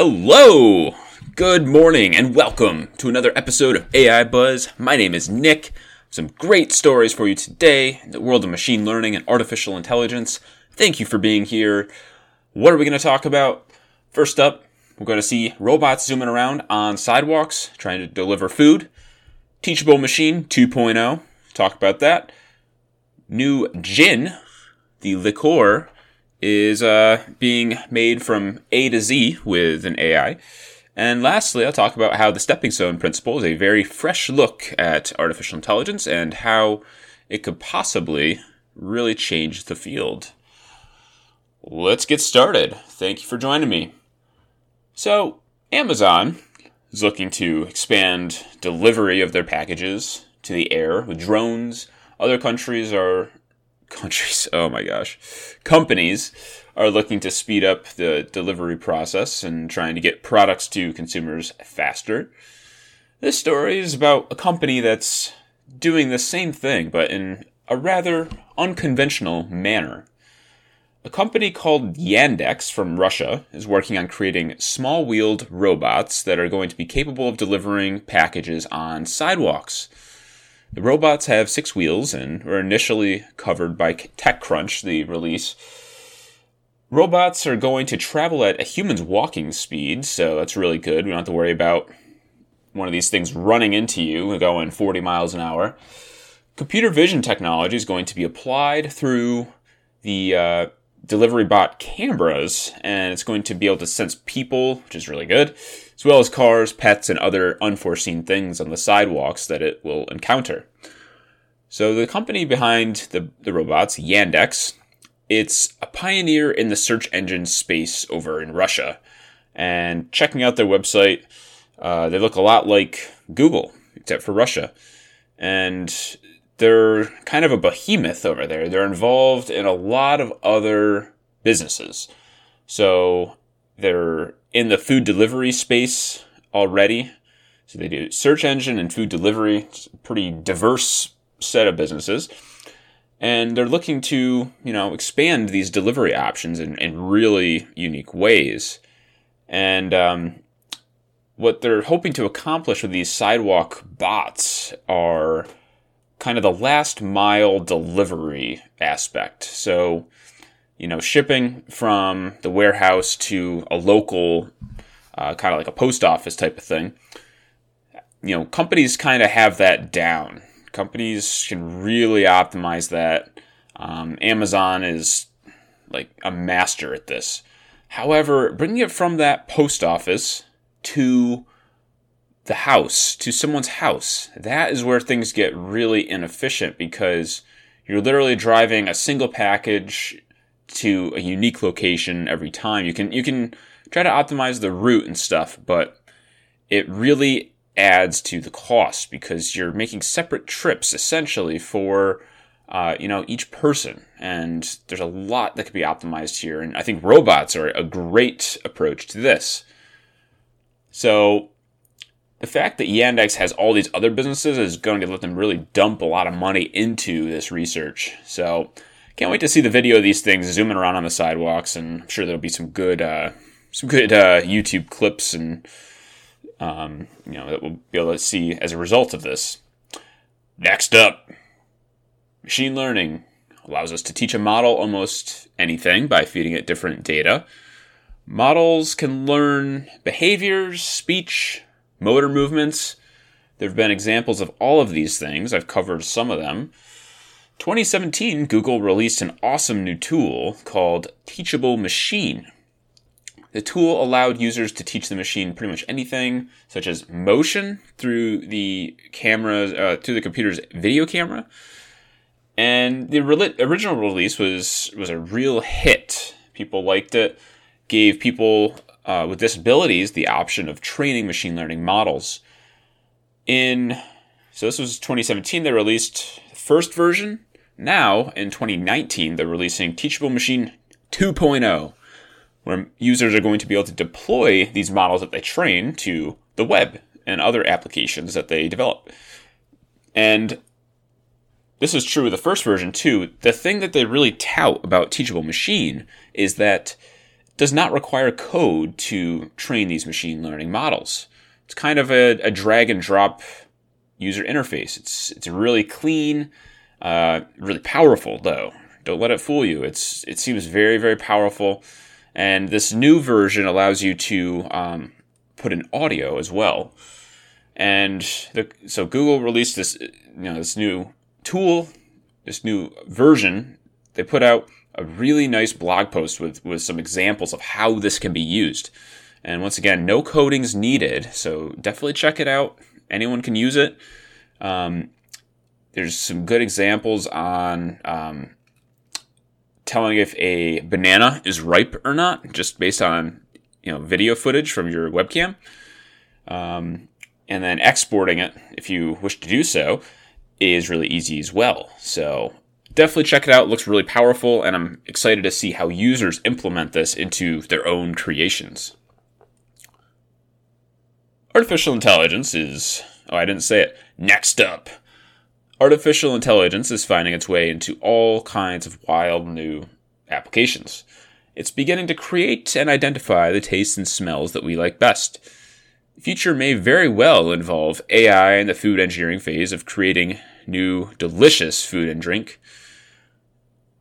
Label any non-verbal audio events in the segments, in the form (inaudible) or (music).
Hello! Good morning and welcome to another episode of AI Buzz. My name is Nick. Some great stories for you today in the world of machine learning and artificial intelligence. Thank you for being here. What are we going to talk about? First up, we're going to see robots zooming around on sidewalks trying to deliver food. Teachable Machine 2.0, talk about that. New gin, the liqueur, is uh, being made from A to Z with an AI. And lastly, I'll talk about how the stepping stone principle is a very fresh look at artificial intelligence and how it could possibly really change the field. Let's get started. Thank you for joining me. So, Amazon is looking to expand delivery of their packages to the air with drones. Other countries are countries, (laughs) oh my gosh, companies are looking to speed up the delivery process and trying to get products to consumers faster. This story is about a company that's doing the same thing, but in a rather unconventional manner. A company called Yandex from Russia is working on creating small wheeled robots that are going to be capable of delivering packages on sidewalks. The robots have six wheels and were initially covered by TechCrunch, the release. Robots are going to travel at a human's walking speed, so that's really good. We don't have to worry about one of these things running into you going 40 miles an hour. Computer vision technology is going to be applied through the uh, delivery bot cameras, and it's going to be able to sense people, which is really good, as well as cars, pets, and other unforeseen things on the sidewalks that it will encounter. So the company behind the, the robots, Yandex, it's a pioneer in the search engine space over in Russia. And checking out their website, uh, they look a lot like Google, except for Russia. And they're kind of a behemoth over there. They're involved in a lot of other businesses. So they're in the food delivery space already. So they do search engine and food delivery. It's a pretty diverse set of businesses. And they're looking to, you know, expand these delivery options in, in really unique ways. And um, what they're hoping to accomplish with these sidewalk bots are kind of the last mile delivery aspect. So, you know, shipping from the warehouse to a local, uh, kind of like a post office type of thing. You know, companies kind of have that down. Companies can really optimize that. Um, Amazon is like a master at this. However, bringing it from that post office to the house to someone's house. That is where things get really inefficient because you're literally driving a single package to a unique location every time. You can you can try to optimize the route and stuff, but it really adds to the cost because you're making separate trips essentially for uh, you know each person, and there's a lot that could be optimized here. And I think robots are a great approach to this. So the fact that Yandex has all these other businesses is going to let them really dump a lot of money into this research. So can't wait to see the video of these things zooming around on the sidewalks, and I'm sure there'll be some good, uh, some good uh, YouTube clips and um, you know that we'll be able to see as a result of this. Next up, machine learning allows us to teach a model almost anything by feeding it different data. Models can learn behaviors, speech, motor movements. There have been examples of all of these things. I've covered some of them. 2017, Google released an awesome new tool called Teachable Machine. The tool allowed users to teach the machine pretty much anything, such as motion through the camera, uh, through the computer's video camera. And the re- original release was was a real hit. People liked it. Gave people uh, with disabilities the option of training machine learning models. In so this was 2017, they released the first version. Now in 2019, they're releasing Teachable Machine 2.0, where users are going to be able to deploy these models that they train to the web and other applications that they develop. And this is true of the first version too. The thing that they really tout about Teachable Machine is that it does not require code to train these machine learning models. It's kind of a, a drag and drop user interface. It's it's really clean, uh, really powerful though. Don't let it fool you. It's it seems very very powerful, and this new version allows you to um, put in audio as well. And the, so Google released this you know this new tool, this new version. They put out a really nice blog post with with some examples of how this can be used. And once again, no coding's needed, so definitely check it out. Anyone can use it. Um, there's some good examples on um, telling if a banana is ripe or not, just based on you know video footage from your webcam, um, and then exporting it if you wish to do so is really easy as well. So definitely check it out. It looks really powerful, and I'm excited to see how users implement this into their own creations. Artificial intelligence is, oh, I didn't say it. Next up, artificial intelligence is finding its way into all kinds of wild new applications. It's beginning to create and identify the tastes and smells that we like best. The future may very well involve AI in the food engineering phase of creating new, delicious food and drink.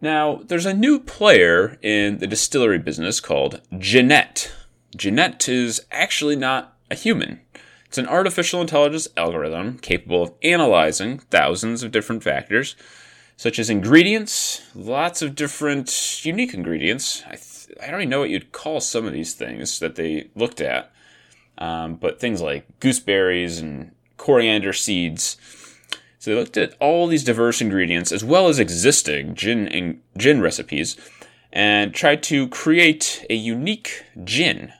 Now, there's a new player in the distillery business called Ginette. Ginette is actually not a human. It's an artificial intelligence algorithm capable of analyzing thousands of different factors, such as ingredients, lots of different unique ingredients. I, th- I don't even know what you'd call some of these things that they looked at, um, but things like gooseberries and coriander seeds. So they looked at all these diverse ingredients as well as existing gin and gin recipes and tried to create a unique gin.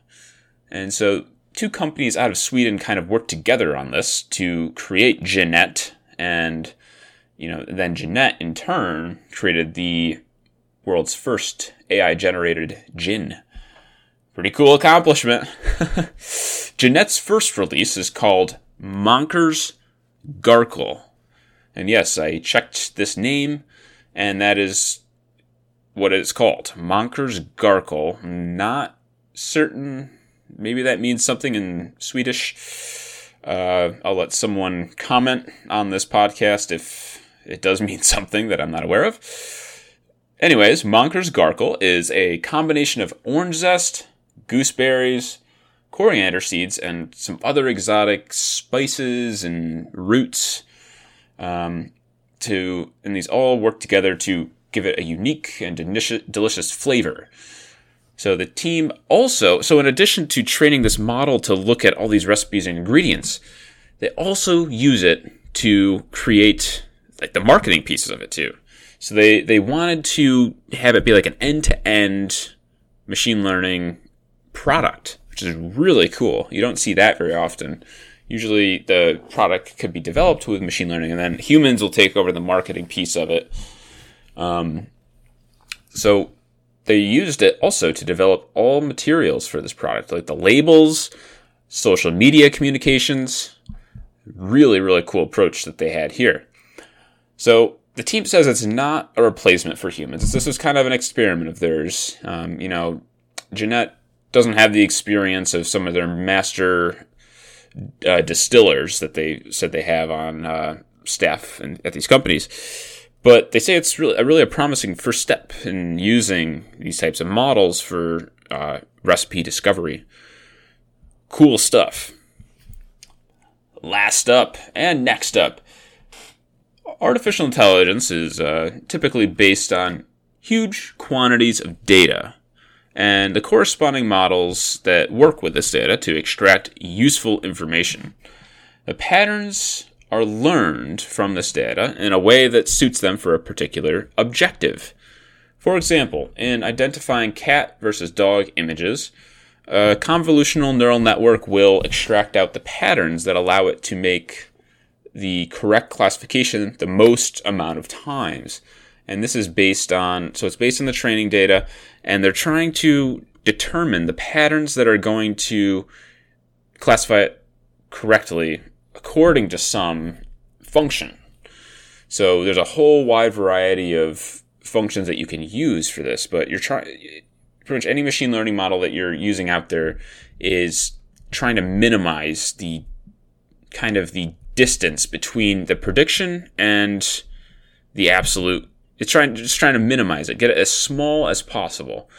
And so two companies out of Sweden kind of worked together on this to create Ginette, and you know, then Ginette in turn created the world's first AI generated gin. Pretty cool accomplishment. (laughs) Ginette's first release is called Monkers Garkel. And yes, I checked this name, and that is what it's called. Monkers Garkel. Not certain maybe that means something in Swedish. Uh, I'll let someone comment on this podcast if it does mean (laughs) something that I'm not aware of. Anyways, Monkers Garkel is a combination of orange zest, gooseberries, coriander seeds, and some other exotic spices and roots. Um, to and these all work together to give it a unique and delicious flavor. So the team also, so in addition to training this model to look at all these recipes and ingredients, they also use it to create like the marketing pieces of it too. So they, they wanted to have it be like an end to end machine learning product, which is really cool. You don't see that very often. Usually the product could be developed with machine learning and then humans will take over the marketing piece of it. Um, so they used it also to develop all materials for this product, like the labels, social media communications. Really, really cool approach that they had here. So the team says it's not a replacement for humans. This was kind of an experiment of theirs. Um, you know, Ginette doesn't have the experience of some of their master uh, distillers that they said they have on uh, staff and at these companies. But they say it's really a, really a promising first step in using these types of models for uh, recipe discovery. Cool stuff. Last up and next up, artificial intelligence is uh, typically based on huge quantities of data and the corresponding models that work with this data to extract useful information. The patterns are learned from this data in a way that suits them for a particular objective. For example, in identifying cat versus dog images, a convolutional neural network will extract out the patterns that allow it to make the correct classification the most amount of times. And this is based on, so it's based on the training data, and they're trying to determine the patterns that are going to classify it correctly according to some function. So there's a whole wide variety of functions that you can use for this, but you're trying pretty much any machine learning model that you're using out there is trying to minimize the kind of the distance between the prediction and the absolute. It's trying just trying to minimize it, get it as small as possible.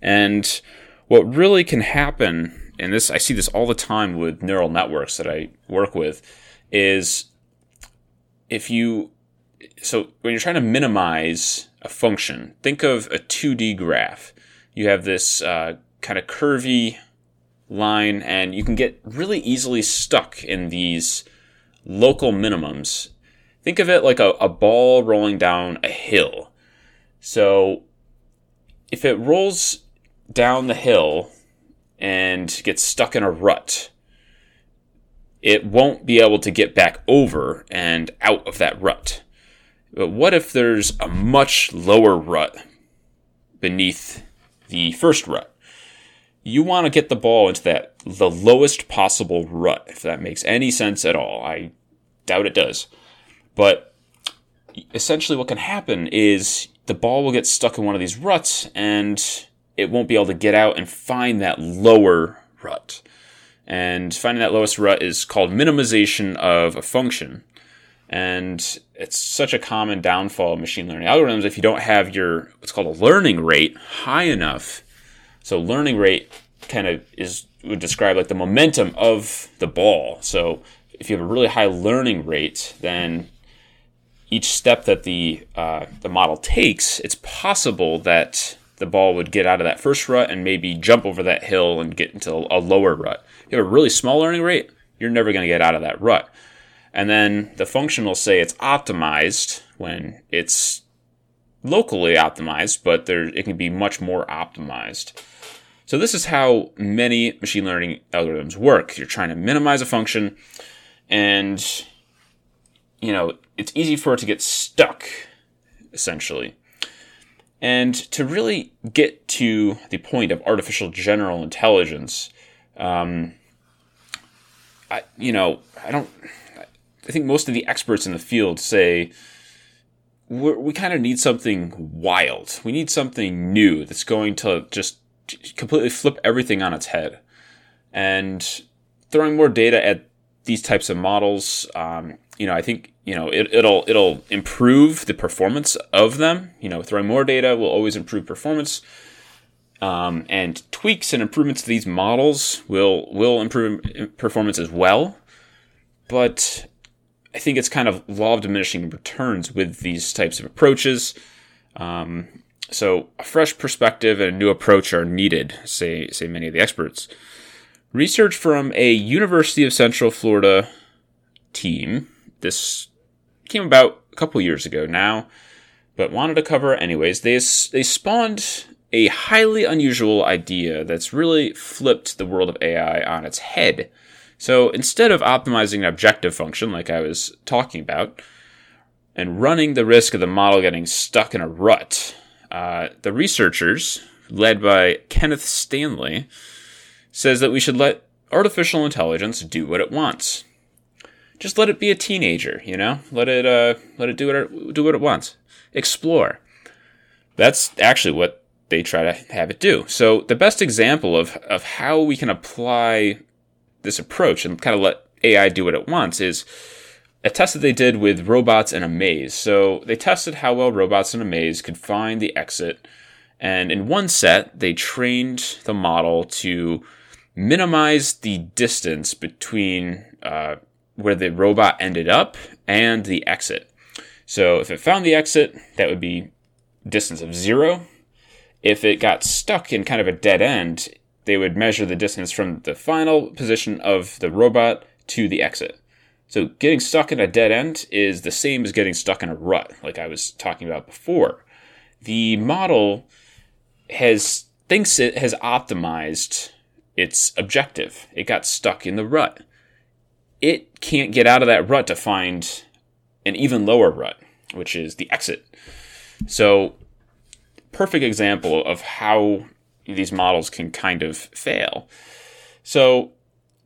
And what really can happen, and this I see this all the time with neural networks that I work with, is if you so when you're trying to minimize a function, think of a 2D graph. You have this uh, kind of curvy line, and you can get really easily stuck in these local minimums. Think of it like a, a ball rolling down a hill. So if it rolls down the hill and gets stuck in a rut, it won't be able to get back over and out of that rut. But what if there's a much lower rut beneath the first rut? You want to get the ball into that the lowest possible rut, if that makes any sense at all. I doubt it does. But essentially what can happen is the ball will get stuck in one of these ruts and it won't be able to get out and find that lower rut. And finding that lowest rut is called minimization of a function. And it's such a common downfall of machine learning algorithms if you don't have your what's called a learning rate high enough. So learning rate kind of is would describe like the momentum of the ball. So if you have a really high learning rate, then each step that the uh, the model takes, it's possible that the ball would get out of that first rut and maybe jump over that hill and get into a lower rut. If you have a really small learning rate, you're never going to get out of that rut. And then the function will say it's optimized when it's locally optimized, but there it can be much more optimized. So this is how many machine learning algorithms work. You're trying to minimize a function and you know, it's easy for it to get stuck essentially. And to really get to the point of artificial general intelligence, um, I, you know, I don't. I think most of the experts in the field say we kind of need something wild. We need something new that's going to just completely flip everything on its head. And throwing more data at these types of models, um, you know, I think you know it, it'll it'll improve the performance of them. You know, throwing more data will always improve performance. Um, and tweaks and improvements to these models will will improve performance as well. But I think it's kind of law of diminishing returns with these types of approaches. Um, so a fresh perspective and a new approach are needed, say say many of the experts. Research from a University of Central Florida team. This came about a couple years ago now, but wanted to cover anyways. They they spawned a highly unusual idea that's really flipped the world of AI on its head. So instead of optimizing an objective function like I was talking about, and running the risk of the model getting stuck in a rut, uh, the researchers, led by Kenneth Stanley, says that we should let artificial intelligence do what it wants. Just let it be a teenager, you know. Let it uh, let it do what it, do what it wants. Explore. That's actually what they try to have it do. So the best example of of how we can apply this approach and kind of let AI do what it wants is a test that they did with robots in a maze. So they tested how well robots in a maze could find the exit. And in one set, they trained the model to minimize the distance between uh, where the robot ended up and the exit. So if it found the exit, that would be distance of zero. If it got stuck in kind of a dead end, they would measure the distance from the final position of the robot to the exit. So getting stuck in a dead end is the same as getting stuck in a rut, like I was talking about before. The model has thinks it has optimized its objective. It got stuck in the rut. It can't get out of that rut to find an even lower rut, which is the exit. So, perfect example of how these models can kind of fail. So,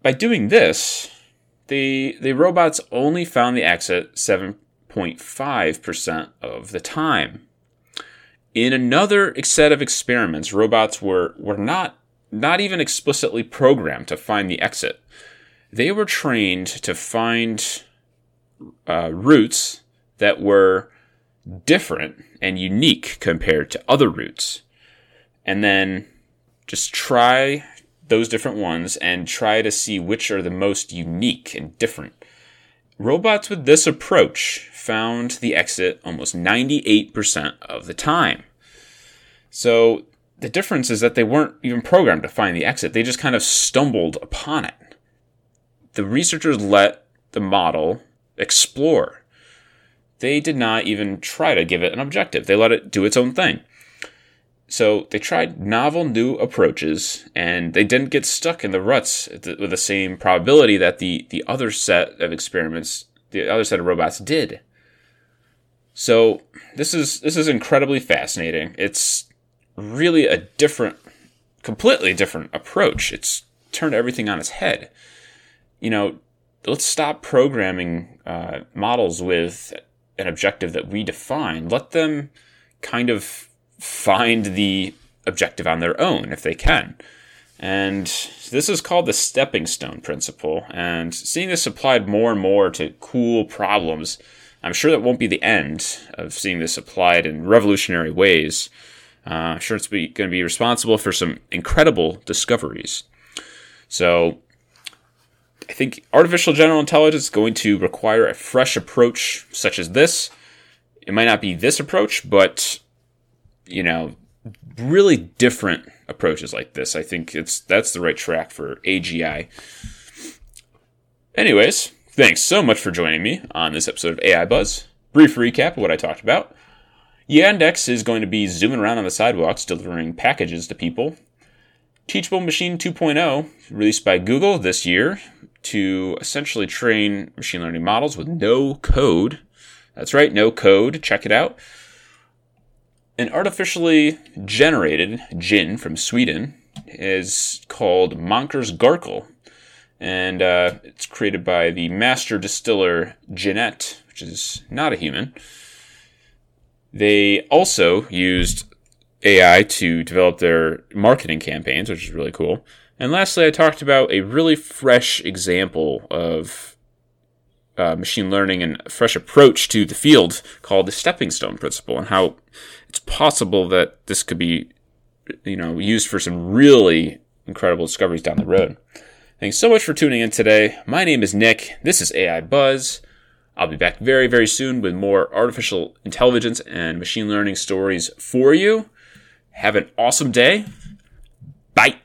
by doing this, the the robots only found the exit 7.5% of the time. In another set of experiments, robots were, were not, not even explicitly programmed to find the exit. They were trained to find uh, routes that were different and unique compared to other routes. And then just try those different ones and try to see which are the most unique and different. Robots with this approach found the exit almost 98% of the time. So the difference is that they weren't even programmed to find the exit, they just kind of stumbled upon it. The researchers let the model explore. They did not even try to give it an objective, they let it do its own thing. So they tried novel new approaches and they didn't get stuck in the ruts with the same probability that the, the other set of experiments, the other set of robots did. So this is this is incredibly fascinating. It's really a different completely different approach. It's turned everything on its head. You know, let's stop programming uh, models with an objective that we define. Let them kind of find the objective on their own if they can. And this is called the stepping stone principle. And seeing this applied more and more to cool problems, I'm sure that won't be the end of seeing this applied in revolutionary ways. Uh, I'm sure it's going to be responsible for some incredible discoveries. So, I think artificial general intelligence is going to require a fresh approach such as this. It might not be this approach, but you know, really different approaches like this. I think it's that's the right track for AGI. Anyways, thanks so much for joining me on this episode of AI Buzz. Brief recap of what I talked about. Yandex is going to be zooming around on the sidewalks delivering packages to people. Teachable Machine 2.0, released by Google this year to essentially train machine learning models with no code. That's right, no code. Check it out. An artificially generated gin from Sweden is called Monker's Garkel, and uh, it's created by the master distiller Ginette, which is not a human. They also used AI to develop their marketing campaigns, which is really cool. And lastly, I talked about a really fresh example of uh, machine learning and a fresh approach to the field called the stepping stone principle and how it's possible that this could be, you know, used for some really incredible discoveries down the road. Thanks so much for tuning in today. My name is Nick. This is AI Buzz. I'll be back very, very soon with more artificial intelligence and machine learning stories for you. Have an awesome day. Bye.